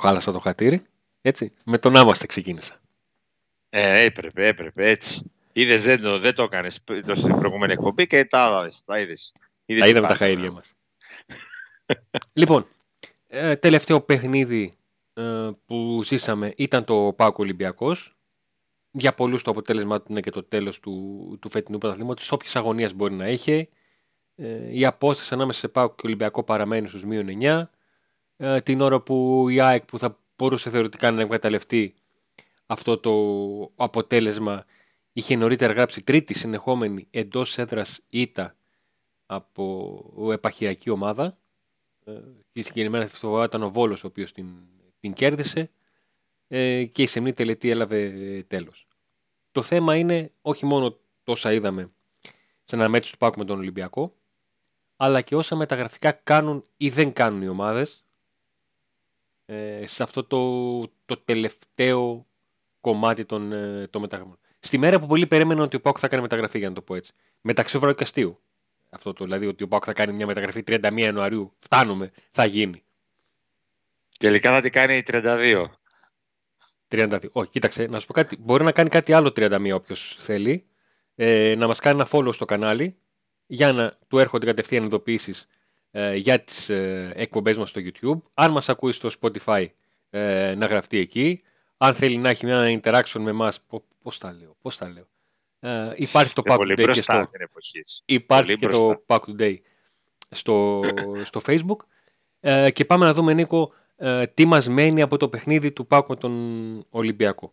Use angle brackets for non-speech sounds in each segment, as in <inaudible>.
χάλασα το χατήρι. Έτσι. Με το να είμαστε ξεκίνησα. Ε, έπρεπε, έπρεπε, έτσι. Είδες, δεν, το, δεν το έκανες στην προηγούμενη εκπομπή και τα, τα είδες. Τα είδαμε τα χαίρια μας. λοιπόν, ε, τελευταίο παιχνίδι ε, που ζήσαμε ήταν το Πάκο Ολυμπιακός. Για πολλούς το αποτέλεσμα του είναι και το τέλος του, του φετινού πρωταθλήματος. Όποιες αγωνίες μπορεί να είχε. Ε, η απόσταση ανάμεσα σε Πάκο και Ολυμπιακό παραμένει στους μείον 9. Ε, την ώρα που η ΑΕΚ που θα μπορούσε θεωρητικά να εγκαταλευτεί αυτό το αποτέλεσμα είχε νωρίτερα γράψει τρίτη συνεχόμενη εντός έδρας ήττα από επαχειρακή ομάδα. Ε, και συγκεκριμένα αυτό ήταν ο Βόλος ο οποίος την, την κέρδισε ε, και η σεμνή τελετή έλαβε τέλος. Το θέμα είναι όχι μόνο τόσα είδαμε σε ένα μέτρος του Πάκου με τον Ολυμπιακό, αλλά και όσα μεταγραφικά κάνουν ή δεν κάνουν οι ομάδες ε, σε αυτό το, το τελευταίο κομμάτι των, ε, των μεταγραφών. Στη μέρα που πολλοί περίμεναν ότι ο Πάκου θα κάνει μεταγραφή, για να το πω έτσι. Μεταξύ Βαρου και Αστείου. Αυτό το δηλαδή ότι ο Πάκου θα κάνει μια μεταγραφή 31 Ιανουαρίου. Φτάνουμε, θα γίνει. Τελικά θα την κάνει 32. 32. Όχι, κοίταξε, να σου πω κάτι. Μπορεί να κάνει κάτι άλλο 31 όποιος θέλει. Ε, να μας κάνει ένα follow στο κανάλι για να του έρχονται κατευθείαν ειδοποιήσεις ε, για τις ε, εκπομπές μας στο YouTube. Αν μας ακούεις στο Spotify, ε, να γραφτεί εκεί. Αν θέλει να έχει μια interaction με εμά, πώς τα λέω, πώς τα λέω. Ε, υπάρχει το Pack Today και στο, υπάρχει και το Pack Today στο, στο Facebook. Ε, και πάμε να δούμε, Νίκο, ε, τι μας μένει από το παιχνίδι του Pack με τον Ολυμπιακό.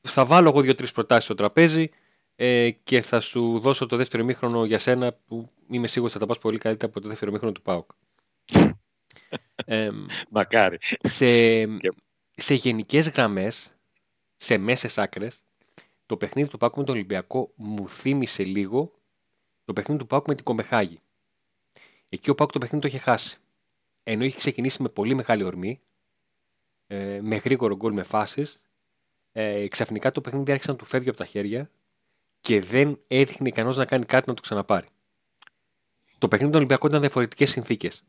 Θα βάλω εγώ δύο-τρεις προτάσεις στο τραπέζι ε, και θα σου δώσω το δεύτερο ημίχρονο για σένα που είμαι σίγουρος θα τα πας πολύ καλύτερα από το δεύτερο ημίχρονο του ΠΑΟΚ. <laughs> ε, Μακάρι. Σε, σε γενικές γραμμές, σε μέσες άκρες, το παιχνίδι του Πάκου με τον Ολυμπιακό μου θύμισε λίγο το παιχνίδι του Πάκου με την Κομεχάγη. Εκεί ο Πάκου το παιχνίδι το είχε χάσει. Ενώ είχε ξεκινήσει με πολύ μεγάλη ορμή, ε, με γρήγορο γκολ με φάσεις, ε, ξαφνικά το παιχνίδι άρχισε να του φεύγει από τα χέρια και δεν έδειχνε ικανό να κάνει κάτι να το ξαναπάρει. Το παιχνίδι του Ολυμπιακού ήταν διαφορετικές συνθήκες.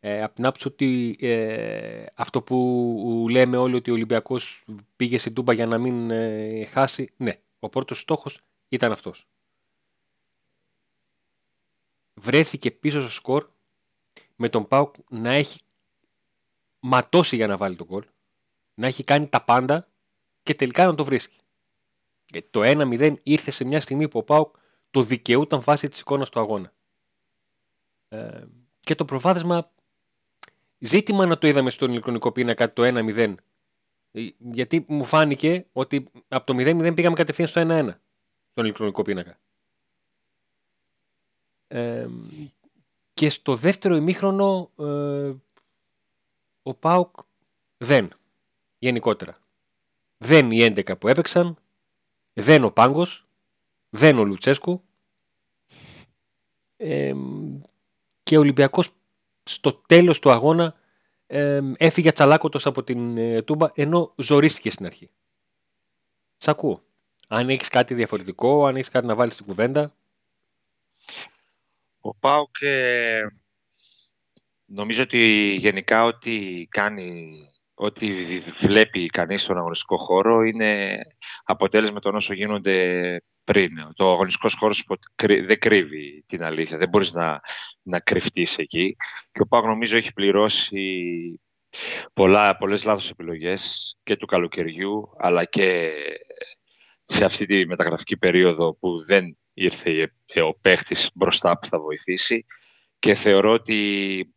Ε, από την άποψη ότι ε, αυτό που λέμε όλοι ότι ο Ολυμπιακός πήγε στην Τούμπα για να μην ε, χάσει, ναι, ο πρώτος στόχος ήταν αυτός. Βρέθηκε πίσω στο σκορ με τον Πάουκ να έχει ματώσει για να βάλει τον γκολ, να έχει κάνει τα πάντα και τελικά να το βρίσκει. Ε, το 1-0 ήρθε σε μια στιγμή που ο Πάουκ το δικαιούταν βάσει της εικόνας του αγώνα. Ε, και το προβάδισμα Ζήτημα να το είδαμε στον ηλεκτρονικό πίνακα το 1-0. Ε, γιατί μου φάνηκε ότι από το 0-0 πήγαμε κατευθείαν στο 1-1 στον ηλεκτρονικό πίνακα. Ε, και στο δεύτερο ημίχρονο ε, ο Πάουκ δεν γενικότερα. Δεν οι 11 που έπαιξαν, δεν ο Πάγκος, δεν ο Λουτσέσκου ε, και ο Ολυμπιακός στο τέλος του αγώνα ε, έφυγε τσαλάκωτος από την ε, Τούμπα ενώ ζορίστηκε στην αρχή. Σ' ακούω. Αν έχεις κάτι διαφορετικό, αν έχεις κάτι να βάλεις στην κουβέντα. Ο Πάουκ ε, νομίζω ότι γενικά ό,τι κάνει, ό,τι βλέπει κανείς στον αγωνιστικό χώρο είναι αποτέλεσμα των όσων γίνονται πριν. Το αγωνιστικός χώρος δεν κρύβει την αλήθεια. Δεν μπορείς να, να κρυφτείς εκεί. Και ο Πάγο νομίζω έχει πληρώσει πολλά, πολλές λάθος επιλογές και του καλοκαιριού αλλά και σε αυτή τη μεταγραφική περίοδο που δεν ήρθε ο παίχτης μπροστά που θα βοηθήσει και θεωρώ ότι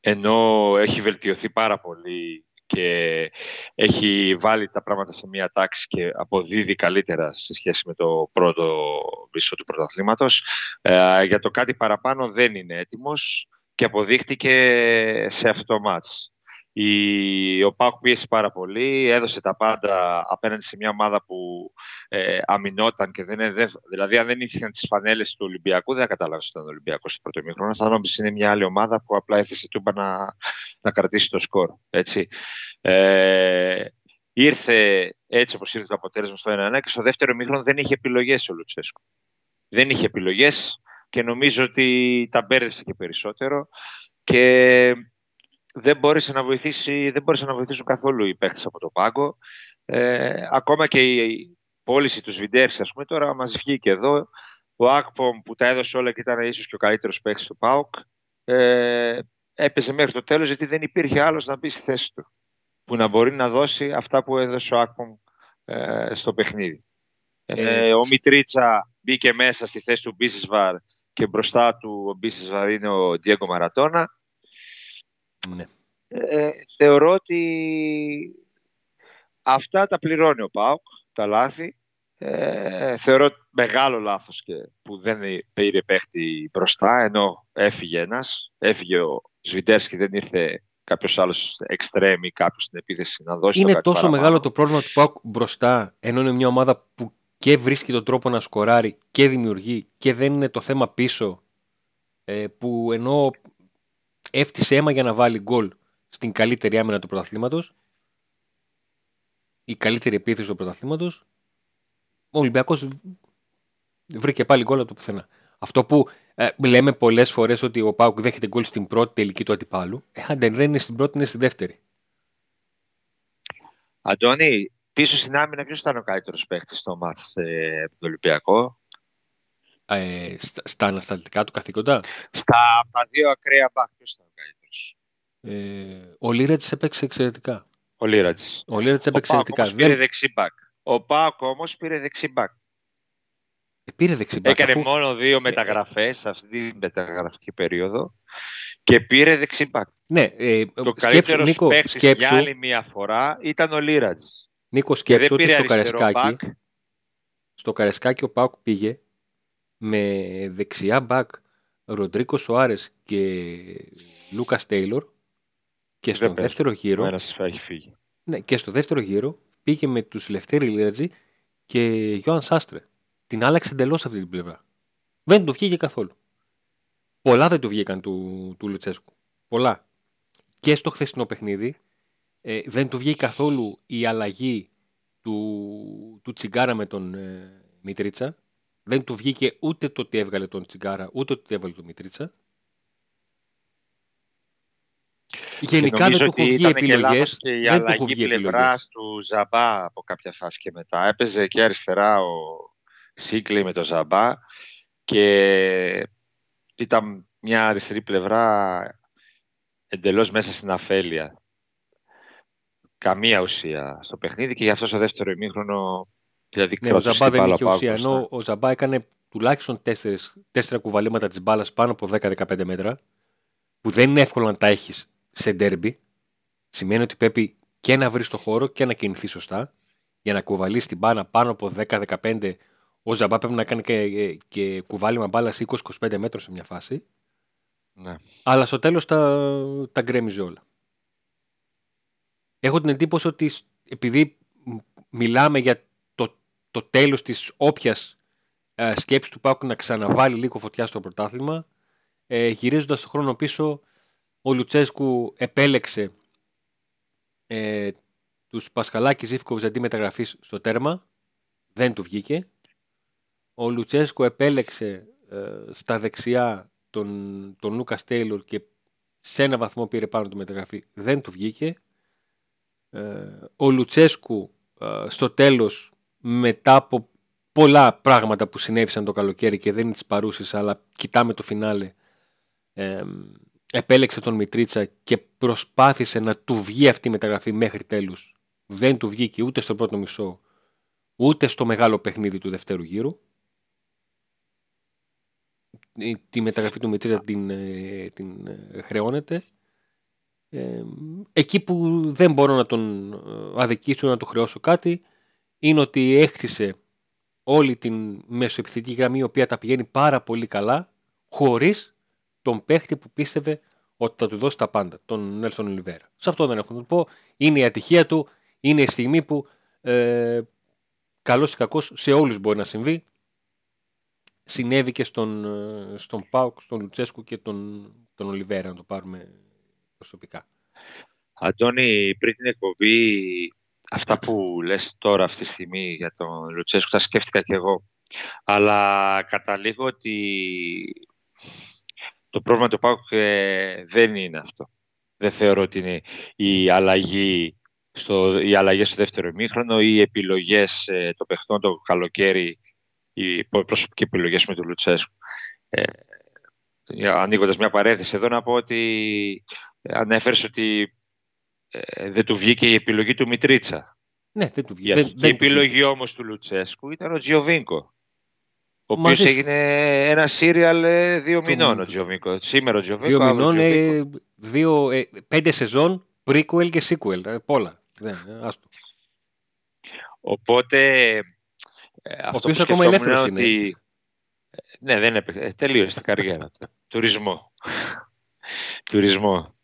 ενώ έχει βελτιωθεί πάρα πολύ και έχει βάλει τα πράγματα σε μια τάξη και αποδίδει καλύτερα σε σχέση με το πρώτο μισό του πρωταθλήματος. Ε, για το κάτι παραπάνω δεν είναι έτοιμος και αποδείχτηκε σε αυτό το μάτς. Η, ο Πάουκ πίεσε πάρα πολύ, έδωσε τα πάντα απέναντι σε μια ομάδα που ε, αμυνόταν και δεν είναι. Δηλαδή, αν δεν είχαν τις φανέλες του Ολυμπιακού, δεν θα κατάλαβε ότι ήταν Ολυμπιακός στο πρώτο μήχρονο. Θα νόμιζες είναι μια άλλη ομάδα που απλά έθεσε τούμπα να, να κρατήσει το σκορ. Έτσι. Ε, ήρθε έτσι όπως ήρθε το αποτέλεσμα στο 1-1 και στο δεύτερο μήχρονο δεν είχε επιλογές ο Λουτσέσκο. Δεν είχε επιλογές και νομίζω ότι τα μπέρδεψε και περισσότερο. Και δεν μπόρεσε να βοηθήσει, δεν μπόρεσε να βοηθήσουν καθόλου οι παίχτες από το πάγκο. Ε, ακόμα και η πώληση του Σβιντέρση, ας πούμε, τώρα μας βγήκε εδώ. Ο Ακπομ που τα έδωσε όλα και ήταν ίσως και ο καλύτερος παίκτης του ΠΑΟΚ, ε, έπαιζε μέχρι το τέλος γιατί δεν υπήρχε άλλος να μπει στη θέση του που να μπορεί να δώσει αυτά που έδωσε ο Ακπομ ε, στο παιχνίδι. Ε, ο Μιτρίτσα μπήκε μέσα στη θέση του Μπίσισβαρ και μπροστά του ο Μπίσισβαρ είναι ο Ντιέγκο Μαρατόνα. Ναι. Ε, θεωρώ ότι αυτά τα πληρώνει ο ΠΑΟΚ, τα λάθη. Ε, θεωρώ μεγάλο λάθος και που δεν πήρε παίχτη μπροστά, ενώ έφυγε ένας. Έφυγε ο Σβιντέρσκι, δεν ήρθε κάποιος άλλος εξτρέμ ή κάποιος στην επίθεση να δώσει. Είναι τόσο μεγάλο το πρόβλημα του ΠΑΟΚ μπροστά, ενώ είναι μια ομάδα που και βρίσκει τον τρόπο να σκοράρει και δημιουργεί και δεν είναι το θέμα πίσω ε, που ενώ έφτιασε αίμα για να βάλει γκολ στην καλύτερη άμυνα του πρωταθλήματος η καλύτερη επίθεση του πρωταθλήματος ο Ολυμπιακός βρήκε πάλι γκολ από το πουθενά. Αυτό που ε, λέμε πολλές φορές ότι ο Πάουκ δέχεται γκολ στην πρώτη τελική του αντιπάλου. Ε, δεν είναι στην πρώτη, είναι στη δεύτερη. Αντώνη, πίσω στην άμυνα ποιος ήταν ο καλύτερος παίχτη στο μάτς ε, του Ολυμπιακό; Ε, στα, στα ανασταλτικά του καθήκοντα. Στα τα δύο ακραία μπακ, ποιος ήταν ο καλύτερος; Ε, ο Λύρατζης έπαιξε εξαιρετικά. Ο Λύρατζης. Ο Λύρατζης έπαιξε εξαιρετικά. Ο πήρε δεξί μπακ. Ο ΠΑΟΚ όμως πήρε δεξί μπακ. Ε, πήρε δεξί μπακ. Έκανε μόνο δύο ε, μεταγραφές σε αυτή την μεταγραφική περίοδο και πήρε δεξί μπακ. Ναι, ε, το καλύτερος παίκτη για άλλη μία φορά ήταν ο Λύρατζης. Νίκο, σκέψου ότι στο Καραϊσκάκη, στο Καρεσκάκι ο Πάουκ πήγε με δεξιά μπακ Ροντρίκο Σοάρε και Λούκας Τέιλορ και στο δεύτερο γύρο. έχει φύγει. Ναι, και στο δεύτερο γύρο πήγε με τους Λευτέρη Λίρατζη και Γιώαν Σάστρε. Την άλλαξε εντελώς αυτή την πλευρά. Δεν του βγήκε καθόλου. Πολλά δεν του βγήκαν του, του Λουτσέσκου. Πολλά. Και στο χθεσινό παιχνίδι ε, δεν του βγήκε καθόλου η αλλαγή του, του Τσιγκάρα με τον ε, Μητρίτσα. Δεν του βγήκε ούτε το ότι έβγαλε τον Τσιγκάρα, ούτε το ότι έβγαλε τον Μητρίτσα. Γενικά δεν του έχουν βγει επιλογές. Και η δεν αλλαγή πλευράς του Ζαμπά από κάποια φάση και μετά. Έπαιζε και αριστερά ο Σίκλι με τον Ζαμπά και ήταν μια αριστερή πλευρά εντελώς μέσα στην αφέλεια καμία ουσία στο παιχνίδι και γι' αυτό στο δεύτερο ημίχρονο δηλαδή ναι, ο Ζαμπά δεν είχε ουσία, ενώ ο Ζαμπά έκανε τουλάχιστον τέσσερις, τέσσερα κουβαλήματα της μπάλας πάνω από 10-15 μέτρα που δεν είναι εύκολο να τα έχεις σε ντέρμπι. Σημαίνει ότι πρέπει και να βρεις το χώρο και να κινηθείς σωστά για να κουβαλήσει την μπάλα πάνω από 10-15 ο Ζαμπά πρέπει να κάνει και, και κουβάλιμα μπάλας 20-25 μέτρων σε μια φάση. Ναι. Αλλά στο τέλος τα, τα γκρέμιζε όλα έχω την εντύπωση ότι επειδή μιλάμε για το, το τέλος της όποιας ε, σκέψης του Πάκου να ξαναβάλει λίγο φωτιά στο πρωτάθλημα, ε, γυρίζοντας το χρόνο πίσω, ο Λουτσέσκου επέλεξε ε, τους Πασχαλάκης Ζήφκοβιτς αντί μεταγραφής στο τέρμα, δεν του βγήκε. Ο Λουτσέσκου επέλεξε ε, στα δεξιά τον, τον Λούκας Τέιλορ και σε ένα βαθμό πήρε πάνω του μεταγραφή, δεν του βγήκε. Ε, ο Λουτσέσκου ε, στο τέλος μετά από πολλά πράγματα που συνέβησαν το καλοκαίρι και δεν είναι τις παρούσεις αλλά κοιτάμε το φινάλε ε, επέλεξε τον Μητρίτσα και προσπάθησε να του βγει αυτή η μεταγραφή μέχρι τέλους. Δεν του βγήκε ούτε στο πρώτο μισό ούτε στο μεγάλο παιχνίδι του δευτέρου γύρου. Τη μεταγραφή του Μητρίτσα την, την χρεώνεται. Εκεί που δεν μπορώ να τον ε, αδικήσω να του χρεώσω κάτι είναι ότι έχτισε όλη την μεσοεπιθετική γραμμή η οποία τα πηγαίνει πάρα πολύ καλά χωρίς τον παίχτη που πίστευε ότι θα του δώσει τα πάντα, τον Νέλσον Ολιβέρα. Σε αυτό δεν έχω να του πω. Είναι η ατυχία του, είναι η στιγμή που ε, καλός ή κακός σε όλους μπορεί να συμβεί. Συνέβη και στον, ε, στον Πάουκ, στον Λουτσέσκου και τον, τον Ολιβέρα να το πάρουμε προσωπικά. Αντώνη, πριν την εκπομπή, αυτά που λες τώρα αυτή τη στιγμή για τον Λουτσέσκου, τα σκέφτηκα και εγώ. Αλλά καταλήγω ότι το πρόβλημα του ΠΑΟΚ ε, δεν είναι αυτό. δεν θεωρώ ότι είναι η αλλαγή στο, οι αλλαγές στο δεύτερο ημίχρονο ή οι επιλογές ε, των παιχτών το καλοκαίρι, οι προσωπικές επιλογές με τον Λουτσέσκου. Ε, Ανοίγοντας μια παρέθεση εδώ να πω ότι ανέφερες ότι ε, δεν του βγήκε η επιλογή του Μητρίτσα. Ναι, δεν του βγήκε. Η, δεν, επιλογή όμως του Λουτσέσκου ήταν ο Τζιοβίνκο. Ο οποίος έγινε ένα σύριαλ ε, δύο μηνών ο Τζιοβίνκο. Σήμερα ο Τζιοβίνκο. Δύο μηνών, ε, δύο, ε, πέντε σεζόν, prequel και sequel. Ε, πολλά. Δεν, άστο. Οπότε. Ε, αυτό ο που ακόμα ελεύθερος ότι... Ναι, δεν έπαιξε. Τελείωσε την καριέρα του. Τουρισμό. <laughs> Τουρισμό.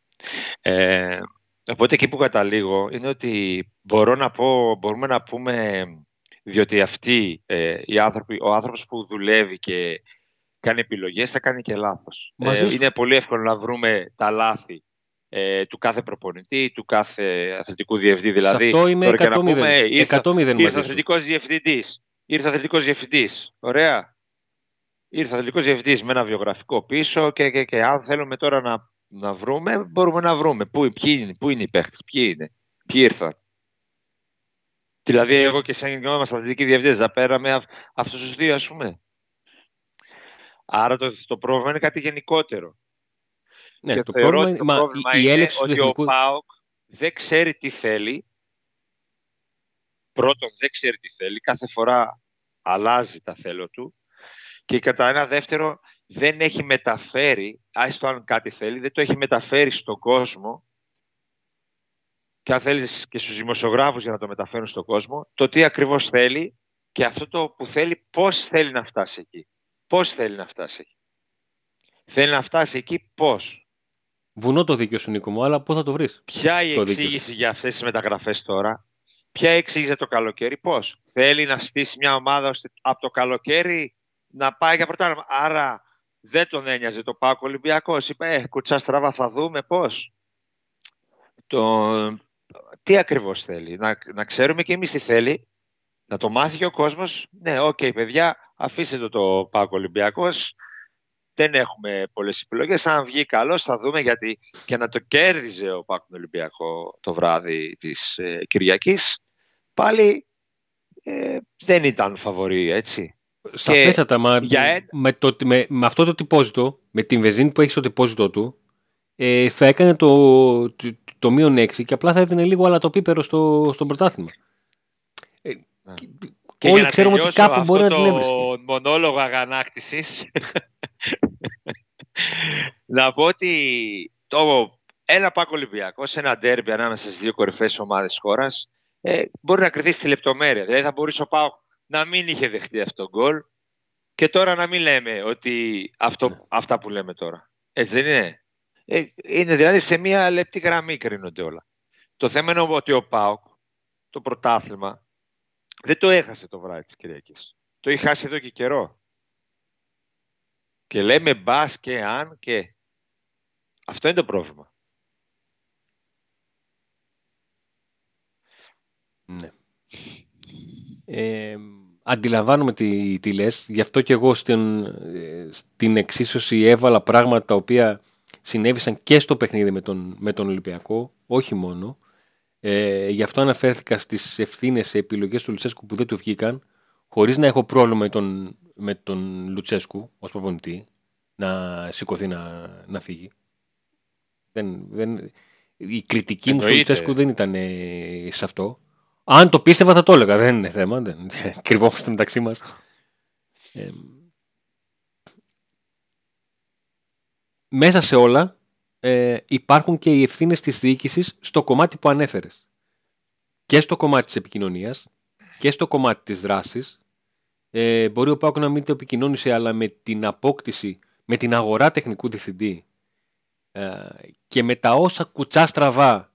Ε, οπότε εκεί που καταλήγω είναι ότι μπορώ να πω, μπορούμε να πούμε διότι αυτοί ε, οι άνθρωποι, ο άνθρωπος που δουλεύει και κάνει επιλογές θα κάνει και λάθος. Ε, είναι πολύ εύκολο να βρούμε τα λάθη ε, του κάθε προπονητή, του κάθε αθλητικού διευθυντή. Δηλαδή, Σε αυτό είμαι 100 να πούμε, ήρθε, ήρθε αθλητικός διευθυντής. Ήρθε αθλητικός διευθυντής. Ωραία. Ήρθε αθλητικός διευθυντής με ένα βιογραφικό πίσω και, και, και αν θέλουμε τώρα να, να βρούμε, μπορούμε να βρούμε. Πού, ποιοι είναι, πού είναι οι παίχτες, ποιοι είναι, ποιοι ήρθαν. Δηλαδή, εγώ και σαν γενικόμαστε αθλητικοί διευθυντέ, θα πέραμε αυτούς τους δύο, ας πούμε. Άρα το, το πρόβλημα είναι κάτι γενικότερο. Ναι, το πρόβλημα, το πρόβλημα η, είναι ότι ο ΠΑΟΚ δεν ξέρει τι θέλει. Πρώτον, δεν ξέρει τι θέλει. Κάθε φορά αλλάζει τα θέλω του. Και κατά ένα δεύτερο, δεν έχει μεταφέρει, άιστο αν κάτι θέλει, δεν το έχει μεταφέρει στον κόσμο και αν θέλεις και στους δημοσιογράφους για να το μεταφέρουν στον κόσμο, το τι ακριβώς θέλει και αυτό το που θέλει, πώς θέλει να φτάσει εκεί. Πώς θέλει να φτάσει εκεί. Θέλει να φτάσει εκεί πώς. Βουνό το δίκιο σου Νίκο μου, αλλά πώς θα το βρεις. Ποια η εξήγηση για αυτές τις μεταγραφές τώρα; Ποια εξήγηση το καλοκαίρι, πώς; Θέλει να στήσει μια ομάδα ώστε από το καλοκαίρι να πάει για πρωτάθλημα. Άρα δεν τον ένοιαζε το Πάκο Ολυμπιακός. Είπε, ε, κουτσά στραβά θα δούμε πώς. Το, τι ακριβώς θέλει; Να, να ξέρουμε και εμείς τι θέλει. Να το μάθει και ο κόσμος. Ναι, οκ, okay, παιδιά, αφήστε το το Πάκο Ολυμπιακός. Δεν έχουμε πολλές επιλογές. Αν βγει καλός θα δούμε γιατί και να το κέρδιζε ο Πάκο Ολυμπιακό το βράδυ της ε, Κυριακής. Πάλι ε, δεν ήταν φαβορή, έτσι. Σαφέστατα, μα για... με, το, με, με αυτό το τυπόζητο, με την βεζίνη που έχει στο τυπόζητο του, ε, θα έκανε το, το μείον 6 και απλά θα έδινε λίγο αλλά το πίπερο στο, στο πρωτάθλημα. Ε, και όλοι ξέρουμε ότι κάπου μπορεί να την έβρισκε. Το μονόλογο αγανάκτησης <laughs> να πω ότι το, ένα Πάκο Ολυμπιακός σε ένα ντέρμπι ανάμεσα στις δύο κορυφαίες ομάδες τη χώρας ε, μπορεί να κρυθεί στη λεπτομέρεια. Δηλαδή θα μπορούσε ο Πάοκ να μην είχε δεχτεί αυτό το γκολ και τώρα να μην λέμε ότι αυτό, ναι. αυτά που λέμε τώρα. Έτσι δεν είναι. Ε, είναι δηλαδή σε μία λεπτή γραμμή κρίνονται όλα. Το θέμα είναι ότι ο ΠΑΟΚ, το πρωτάθλημα, δεν το έχασε το βράδυ της Κυριακής. Το είχε χάσει εδώ και καιρό. Και λέμε μπας και αν και. Αυτό είναι το πρόβλημα. Ναι. Ε, αντιλαμβάνομαι τι, τι λες. Γι' αυτό και εγώ στην, ε, στην εξίσωση έβαλα πράγματα τα οποία συνέβησαν και στο παιχνίδι με τον, με τον Ολυμπιακό, όχι μόνο. Ε, γι' αυτό αναφέρθηκα στις ευθύνες σε επιλογές του Λουτσέσκου που δεν του βγήκαν, χωρίς να έχω πρόβλημα με τον, με τον Λουτσέσκου ως προπονητή να σηκωθεί να, να φύγει. Δεν, δεν, η κριτική μου στον Λουτσέσκου δεν ήταν ε, σε αυτό. Αν το πίστευα θα το έλεγα, δεν είναι θέμα. Δεν, <laughs> κρυβόμαστε μεταξύ μας. Ε, μέσα σε όλα ε, υπάρχουν και οι ευθύνες της διοίκησης στο κομμάτι που ανέφερες. Και στο κομμάτι της επικοινωνίας και στο κομμάτι της δράσης. Ε, μπορεί ο Πάκο να μην το επικοινώνησε, αλλά με την απόκτηση, με την αγορά τεχνικού διευθυντή ε, και με τα όσα κουτσά στραβά,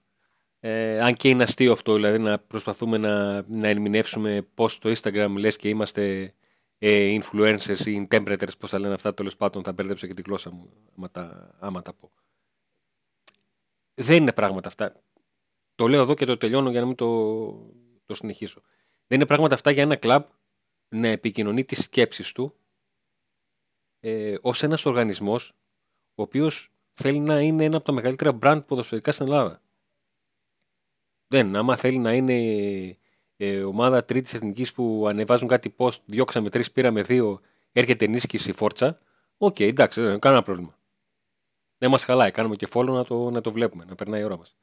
ε, αν και είναι αστείο αυτό, δηλαδή να προσπαθούμε να, να ερμηνεύσουμε πώς το Instagram λες και είμαστε ε, influencers ή interpreters, πώς θα λένε αυτά, τέλος πάντων θα μπερδέψω και τη γλώσσα μου άμα τα, άμα τα πω. Δεν είναι πράγματα αυτά. Το λέω εδώ και το τελειώνω για να μην το, το συνεχίσω. Δεν είναι πράγματα αυτά για ένα κλαμπ να επικοινωνεί τις σκέψεις του ε, ως ένας οργανισμός ο οποίος θέλει να είναι ένα από τα μεγαλύτερα brand ποδοσφαιρικά στην Ελλάδα. Δεν, άμα θέλει να είναι ε, ομάδα τρίτης εθνικής που ανεβάζουν κάτι post, διώξαμε τρεις, πήραμε δύο, έρχεται ενίσχυση φόρτσα. OK, okay, εντάξει, δεν είναι κανένα πρόβλημα. Δεν μας χαλάει, κάνουμε και follow να το, να το βλέπουμε, να περνάει η ώρα μας.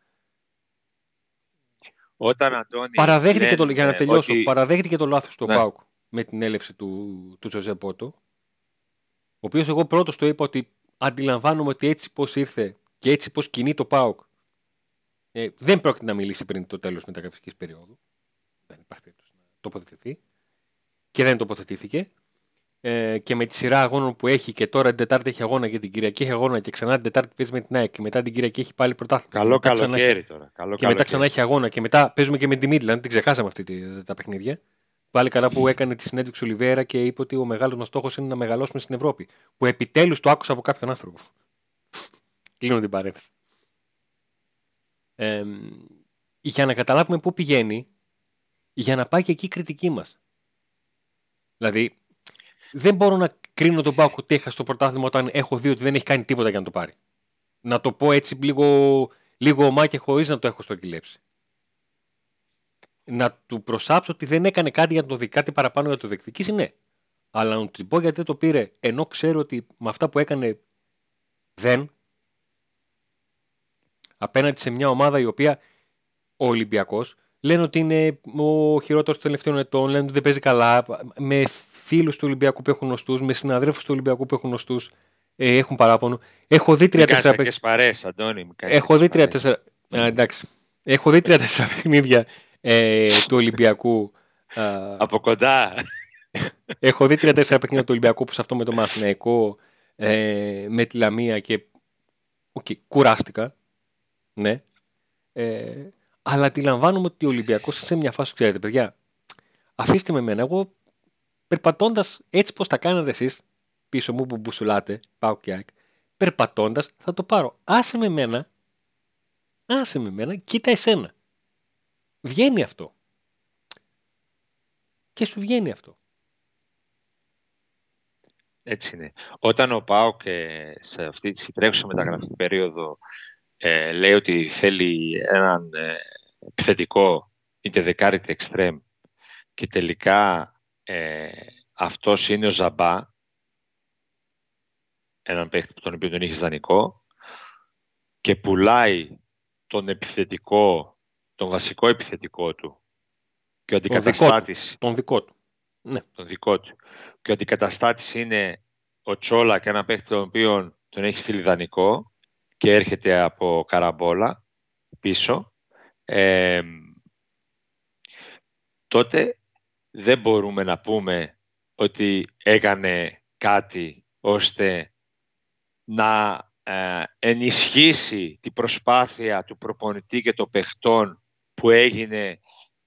Όταν Αντώνη. Παραδέχτηκε το, για να τελειώσω, ότι... παραδέχτηκε το λάθος του ναι. Πάουκ με την έλευση του, του Τζοζέ Πότο. Ο οποίος εγώ πρώτος το είπα ότι αντιλαμβάνομαι ότι έτσι πώς ήρθε και έτσι πώς κινεί το Πάουκ ε, δεν πρόκειται να μιλήσει πριν το τέλος μεταγραφικής περίοδου. Δεν υπάρχει περίπτωση να τοποθετηθεί. Και δεν τοποθετήθηκε. Ε, και με τη σειρά αγώνων που έχει και τώρα την Τετάρτη έχει αγώνα και την Κυριακή έχει αγώνα και ξανά την Τετάρτη παίζει με την ΑΕΚ και μετά την Κυριακή έχει πάλι πρωτάθλημα. Καλό καλοκαίρι τώρα. Καλό και μετά ξανά έχει αγώνα και μετά παίζουμε και με τη Μίτλαντ. Την ξεχάσαμε αυτή τη, τα παιχνίδια. Πάλι καλά που έκανε τη συνέντευξη ο Λιβέρα και είπε ότι ο μεγάλος μας στόχος είναι να μεγαλώσουμε στην Ευρώπη. Που επιτέλους το άκουσα από κάποιον άνθρωπο. Κλείνω την παρένθεση. Ε, για να καταλάβουμε πού πηγαίνει, για να πάει και εκεί η κριτική μας. Δηλαδή, δεν μπορώ να κρίνω τον Πάοκ ότι έχασε το πρωτάθλημα όταν έχω δει ότι δεν έχει κάνει τίποτα για να το πάρει. Να το πω έτσι λίγο, λίγο ομάκια χωρίς να το έχω στο κυλέψει. Να του προσάψω ότι δεν έκανε κάτι για να το δει, κάτι παραπάνω για το διεκδικήσει, ναι. Αλλά να του πω γιατί δεν το πήρε, ενώ ξέρω ότι με αυτά που έκανε δεν. Απέναντι σε μια ομάδα η οποία ο Ολυμπιακός λένε ότι είναι ο χειρότερος των τελευταίων ετών, λένε ότι δεν παίζει καλά. Με φίλους του Ολυμπιακού που έχουν γνωστούς, με συναδέλφους του Ολυμπιακού που έχουν γνωστούς, ε, έχουν παράπονο. Έχω δει τρία-τέσσερα παιχνίδια. Αντώνη. Έχω δει τρία-τέσσερα. εντάξει. Έχω δει τρία-τέσσερα παιχνίδια ε, του Ολυμπιακού. Από κοντά. Έχω δει τρία-τέσσερα παιχνίδια του Ολυμπιακού που σε αυτό με το Μαθηναϊκό, ε, με τη Λαμία και. Okay, κουράστηκα. Ναι. Ε, αλλά αντιλαμβάνομαι ότι ο Ολυμπιακός σε μια φάση, ξέρετε, παιδιά, αφήστε με εμένα. Εγώ περπατώντας έτσι πώ τα κάνατε εσείς, πίσω μου που μπουσουλάτε, πάω και άκ, περπατώντας θα το πάρω. Άσε με μένα, άσε με μένα, κοίτα εσένα. Βγαίνει αυτό. Και σου βγαίνει αυτό. Έτσι είναι. Όταν ο Πάοκ σε αυτή τη τρέχουσα μεταγραφική περίοδο ε, λέει ότι θέλει έναν ε, επιθετικό είτε δεκάρι είτε εξτρέμ και τελικά ε, αυτός είναι ο Ζαμπά, έναν παίχτη τον οποίο τον είχες δανεικό και πουλάει τον επιθετικό, τον βασικό επιθετικό του και ο αντικαταστάτης... Τον δικό του. Ναι. Τον δικό του. Και ο αντικαταστάτης είναι ο Τσόλα και ένα παίχτη τον οποίο τον έχει στείλει δανεικό και έρχεται από καραμπόλα πίσω. Ε, τότε δεν μπορούμε να πούμε ότι έκανε κάτι ώστε να ε, ενισχύσει την προσπάθεια του προπονητή και των παιχτών που έγινε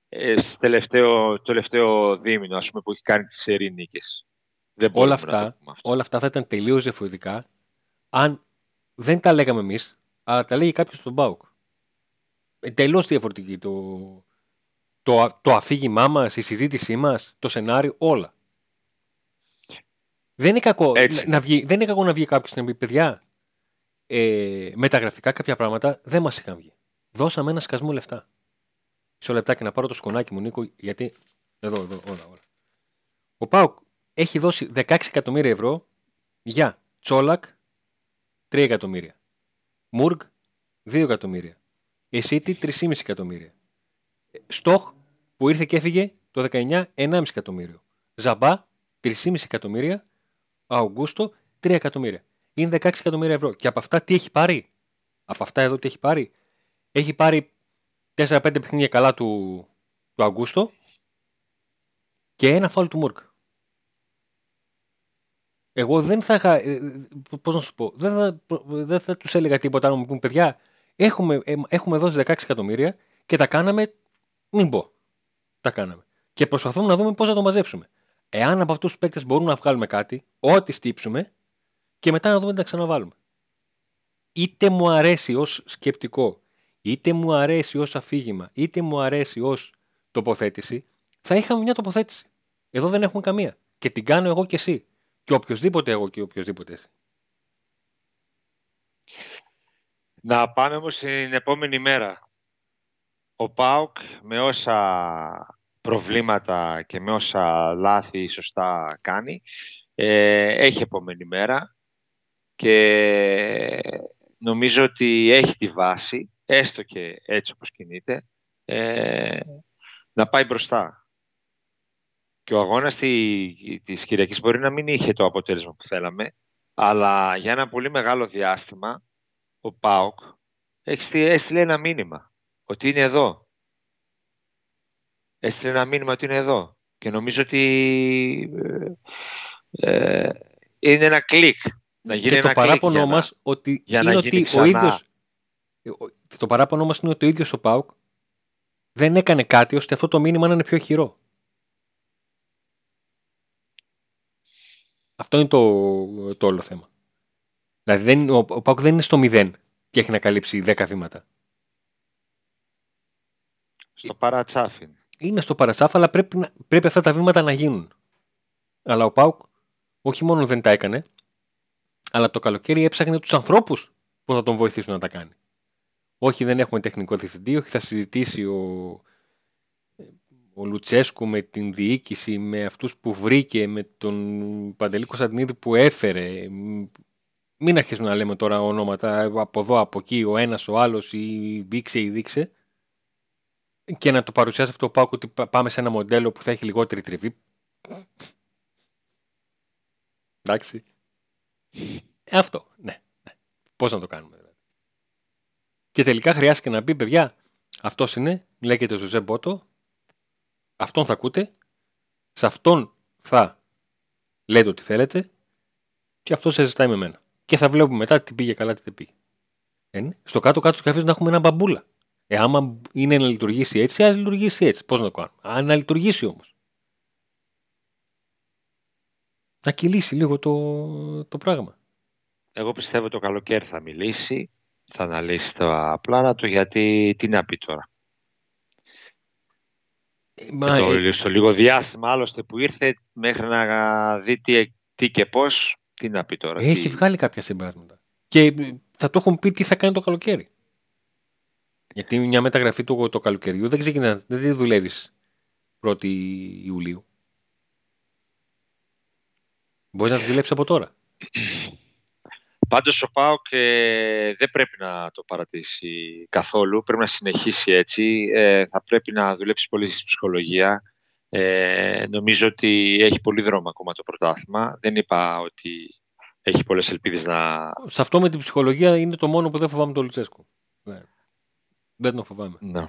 ε, στο τελευταίο, τελευταίο δίμηνο, ας πούμε, που έχει κάνει τις ερηνίκες. Δεν όλα, αυτά, όλα αυτά θα ήταν τελείως διαφορετικά αν δεν τα λέγαμε εμείς, αλλά τα λέγει κάποιος στον Μπάουκ. Εντελώς διαφορετική το, το, το αφήγημά μας, η συζήτησή μας, το σενάριο, όλα. Δεν είναι κακό, να, βγει, δεν είναι κακό να βγει κάποιος να πει παιδιά, ε, μεταγραφικά κάποια πράγματα δεν μας είχαν βγει. Δώσαμε ένα σκασμό λεφτά. Μισό λεπτάκι να πάρω το σκονάκι μου, Νίκο, γιατί. Εδώ, εδώ, όλα, όλα. Ο Πάουκ έχει δώσει 16 εκατομμύρια ευρώ για Τσόλακ 3 εκατομμύρια. Μουργκ 2 εκατομμύρια. Εσίτη 3,5 εκατομμύρια. Στοχ που ήρθε και έφυγε το 19 1,5 εκατομμύριο. Ζαμπά 3,5 εκατομμύρια. Αουγκούστο 3 εκατομμύρια. Είναι 16 εκατομμύρια ευρώ. Και από αυτά τι έχει πάρει; Από αυτά εδώ τι έχει πάρει; Έχει πάρει 4-5 παιχνίδια καλά του, του Αγκούστο και ένα φάουλ του Μουρκ. Εγώ δεν θα είχα. Ε, Πώς να σου πω. Δεν θα, δεν θα τους έλεγα τίποτα αν μου πούν παιδιά. Έχουμε, ε, έχουμε δώσει 16 εκατομμύρια και τα κάναμε μην πω. Τα κάναμε. Και προσπαθούμε να δούμε πώς θα το μαζέψουμε. Εάν από αυτούς τους παίκτες μπορούμε να βγάλουμε κάτι, ό,τι στύψουμε, και μετά να δούμε τι να ξαναβάλουμε. Είτε μου αρέσει ως σκεπτικό, είτε μου αρέσει ως αφήγημα, είτε μου αρέσει ως τοποθέτηση, θα είχαμε μια τοποθέτηση. Εδώ δεν έχουμε καμία. Και την κάνω εγώ και εσύ. Και οποιοδήποτε εγώ και οποιοδήποτε εσύ. Να πάμε όμως την επόμενη μέρα. Ο ΠΑΟΚ με όσα προβλήματα και με όσα λάθη σωστά κάνει, ε, έχει επόμενη μέρα και νομίζω ότι έχει τη βάση, έστω και έτσι όπως κινείται, ε, να πάει μπροστά. Και ο αγώνας της Κυριακής μπορεί να μην είχε το αποτέλεσμα που θέλαμε, αλλά για ένα πολύ μεγάλο διάστημα ο ΠΑΟΚ έχει έστειλε ένα μήνυμα ότι είναι εδώ. Έστειλε ένα μήνυμα ότι είναι εδώ. Και νομίζω ότι ε, ε είναι ένα κλικ. Να γίνει και το παράπονο μας ότι για είναι να ότι ξανά. ο ίδιος το παράπονο μας είναι ότι ο ίδιος ο ΠΑΟΚ δεν έκανε κάτι ώστε αυτό το μήνυμα να είναι πιο χειρό. Αυτό είναι το, το όλο θέμα. Δηλαδή δεν, ο, ο Πάουκ δεν είναι στο μηδέν και έχει να καλύψει 10 βήματα. Στο παρατσάφι. Είναι στο παρατσάφ, αλλά πρέπει, να, πρέπει αυτά τα βήματα να γίνουν. Αλλά ο Πάουκ όχι μόνο δεν τα έκανε, αλλά το καλοκαίρι έψαχνε τους ανθρώπους που θα τον βοηθήσουν να τα κάνει. Όχι, δεν έχουμε τεχνικό διευθυντή, όχι, θα συζητήσει ο, ο Λουτσέσκου με την διοίκηση, με αυτούς που βρήκε, με τον Παντελή Κωνσταντινίδη που έφερε. Μην αρχίσουμε να λέμε τώρα ονόματα από εδώ, από εκεί, ο ένας, ο άλλος, ή δείξε ή δείξε. Και να το παρουσιάσει αυτό το πάω ότι πάμε σε ένα μοντέλο που θα έχει λιγότερη τριβή. Εντάξει. Ε, αυτό, ναι. ναι. Πώς να το κάνουμε δηλαδή. Και τελικά χρειάστηκε να πει, παιδιά, αυτός είναι, λέγεται Ζωζέ Μπότο, αυτόν θα ακούτε, σε αυτόν θα λέτε ό,τι θέλετε και αυτός σε ζητάει με μένα. Και θα βλέπουμε μετά τι πήγε καλά, τι δεν πήγε. Ε, στο κάτω-κάτω του καφέ να έχουμε ένα μπαμπούλα. Ε, άμα είναι να λειτουργήσει έτσι, ας λειτουργήσει έτσι. Πώς να το κάνουμε. Αν να λειτουργήσει όμως. Να κυλήσει λίγο το, το πράγμα. Εγώ πιστεύω το καλοκαίρι θα μιλήσει, θα αναλύσει τα πλάνα του, γιατί τι να πει τώρα. Μα, το, ε... Στο λίγο διάστημα άλλωστε που ήρθε μέχρι να δει τι, τι και πώς, τι να πει τώρα. Έχει τι... βγάλει κάποια συμπράσματα. Και θα το έχουν πει τι θα κάνει το καλοκαίρι. Γιατί μια μεταγραφή του το καλοκαιριού δεν ξεκινά, δεν δουλεύεις 1η Ιουλίου. Μπορείς να τη δουλέψεις από τώρα. <clears throat> Πάντως ο ΠΑΟΚ ε, δεν πρέπει να το παρατήσει καθόλου, πρέπει να συνεχίσει έτσι, ε, θα πρέπει να δουλέψει πολύ στη ψυχολογία. Ε, νομίζω ότι έχει πολύ δρόμο ακόμα το πρωτάθλημα. Δεν είπα ότι έχει πολλές ελπίδες να... Σε αυτό με την ψυχολογία είναι το μόνο που δεν φοβάμαι το Λουτσέσκο. Ναι. Δεν το φοβάμαι. Να.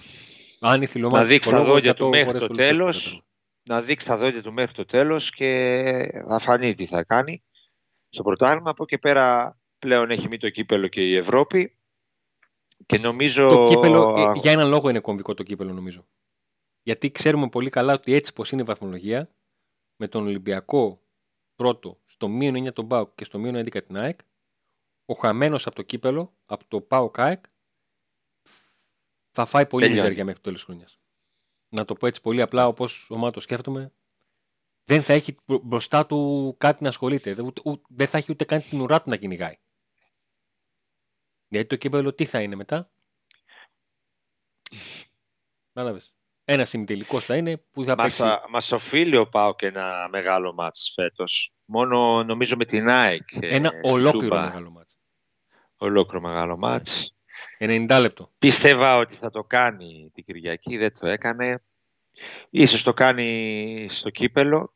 Αν η να δείξει τα δόντια του μέχρι το τέλος, να δείξει τα δόντια του μέχρι το τέλος και θα φανεί τι θα κάνει στο πρωτάθλημα. Από εκεί πέρα πλέον έχει μείνει το κύπελο και η Ευρώπη. Και νομίζω... Το κύπελο, ε, για έναν λόγο είναι κομβικό το κύπελο νομίζω. Γιατί ξέρουμε πολύ καλά ότι έτσι πως είναι η βαθμολογία, με τον Ολυμπιακό πρώτο στο μείον 9 τον ΠΑΟΚ και στο μείον 11 την ΑΕΚ, ο χαμένος από το κύπελο, από το ΠΑΟΚ ΑΕΚ, θα φάει πολύ μιζέρια μέχρι το τέλος χρονιάς. Να το πω έτσι πολύ απλά όπως ο Μάτος σκέφτομαι, δεν θα έχει μπροστά του κάτι να ασχολείται. Δεν θα έχει ούτε καν την ουρά του να κυνηγάει. Γιατί το κύπελο τι θα είναι μετά; Κατάλαβες. Ένα ημιτελικό θα είναι που θα μας, παίξει. Μας οφείλει ο Πάο και ένα μεγάλο μάτς φέτος. Μόνο νομίζω με την ΑΕΚ. Ε, ένα ολόκληρο μεγάλο μάτς. Ολόκληρο μεγάλο μάτς. 90 λεπτό. Πίστευα ότι θα το κάνει την Κυριακή, δεν το έκανε. Ίσως το κάνει στο κύπελο.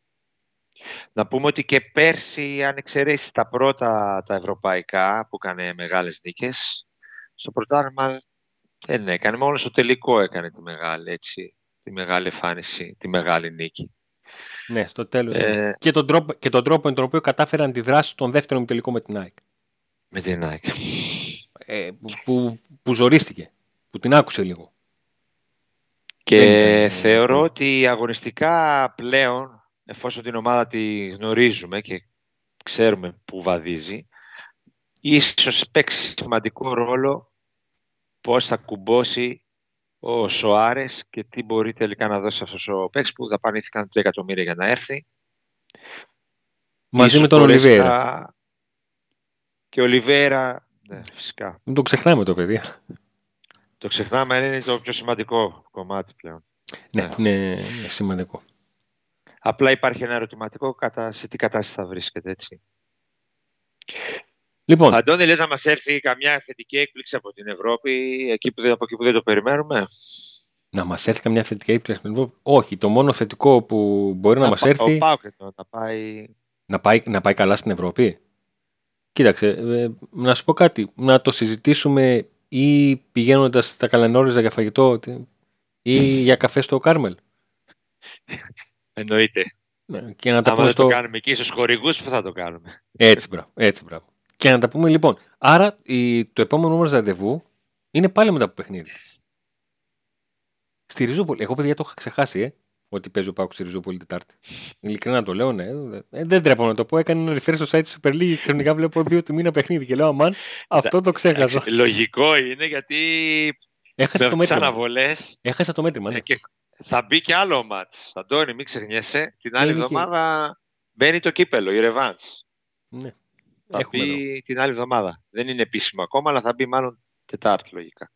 Να πούμε ότι και πέρσι, αν εξαιρέσεις τα πρώτα τα ευρωπαϊκά που έκανε μεγάλες νίκες, στο πρωτάθλημα δεν έκανε, μόνο στο τελικό έκανε τη μεγάλη, έτσι, τη μεγάλη εμφάνιση, τη μεγάλη νίκη. Ναι, στο τέλος. Ε, και, τον τρόπο, και τον τρόπο με τον οποίο κατάφεραν τη δράση τον δεύτερο τελικό με την ΑΕΚ. Με την ΑΕΚ. Ε, που, που ζορίστηκε, που την άκουσε λίγο. Και θεωρώ ότι αγωνιστικά πλέον, εφόσον την ομάδα τη γνωρίζουμε και ξέρουμε που βαδίζει, ίσως παίξει σημαντικό ρόλο πώς θα κουμπώσει ο Σοάρες και τι μπορεί τελικά να δώσει αυτός ο παίξ που δαπανήθηκαν 3 εκατομμύρια για να έρθει. Μαζί με τον Ολιβέρα. Και ο Ολιβέρα Ναι, φυσικά. Δεν το ξεχνάμε το παιδί. Το ξεχνάμε, είναι το πιο σημαντικό κομμάτι πλέον. Ναι, ναι, είναι σημαντικό. Απλά υπάρχει ένα ερωτηματικό κατά σε τι κατάσταση θα βρίσκεται, έτσι. Λοιπόν, Αντώνη, λες να μας έρθει καμιά θετική έκπληξη από την Ευρώπη, εκεί που, δεν- από εκεί που δεν το περιμένουμε; να μας έρθει καμιά θετική έκπληξη. με την Ευρώπη; Όχι, το μόνο θετικό που μπορεί να μας πα- έρθει Ο Πάουκ εννοώ, να πάει... να πάει, να πάει καλά στην Ευρώπη; Κοίταξε, ε, να σου πω κάτι. Να το συζητήσουμε ή πηγαίνοντας στα καλανόριζα για φαγητό τι- ή για καφέ στο Κάρμελ; <laughs> Εννοείται. Ναι, Και να τα Άμα πούμε δεν στο. το κάνουμε εκεί στους χορηγούς, που θα το κάνουμε. Έτσι, μπράβο. Έτσι, μπράβο. Και να τα πούμε λοιπόν. Άρα η, το επόμενο μας ραντεβού είναι πάλι μετά από παιχνίδι. Στη Ριζούπολη. Εγώ, παιδιά, το είχα ξεχάσει, ε, ότι παίζει ο Πάουκ στη Ριζούπολη Τετάρτη. Ειλικρινά το λέω, ναι. Ε, δεν τρέπω να το πω. Έκανε ένα refresh στο site του Super League και ξαφνικά βλέπω δύο του μήνα παιχνίδι. Και λέω, αμάν, αυτό το ξέχασα. Εντάξει, Λογικό είναι γιατί Έχασα με το τις μέτρημα. αναβολές Έχασα το μέτρημα, ναι. ε, και θα μπει και άλλο μάτς. Αντώνη, μην ξεχνιέσαι. Την άλλη Είναι και- εβδομάδα μπαίνει το κύπελο, η Ρεβάντς. ναι. Θα Έχουμε μπει την άλλη εβδομάδα. Δεν είναι επίσημο ακόμα, αλλά θα μπει μάλλον Τετάρτη λογικά.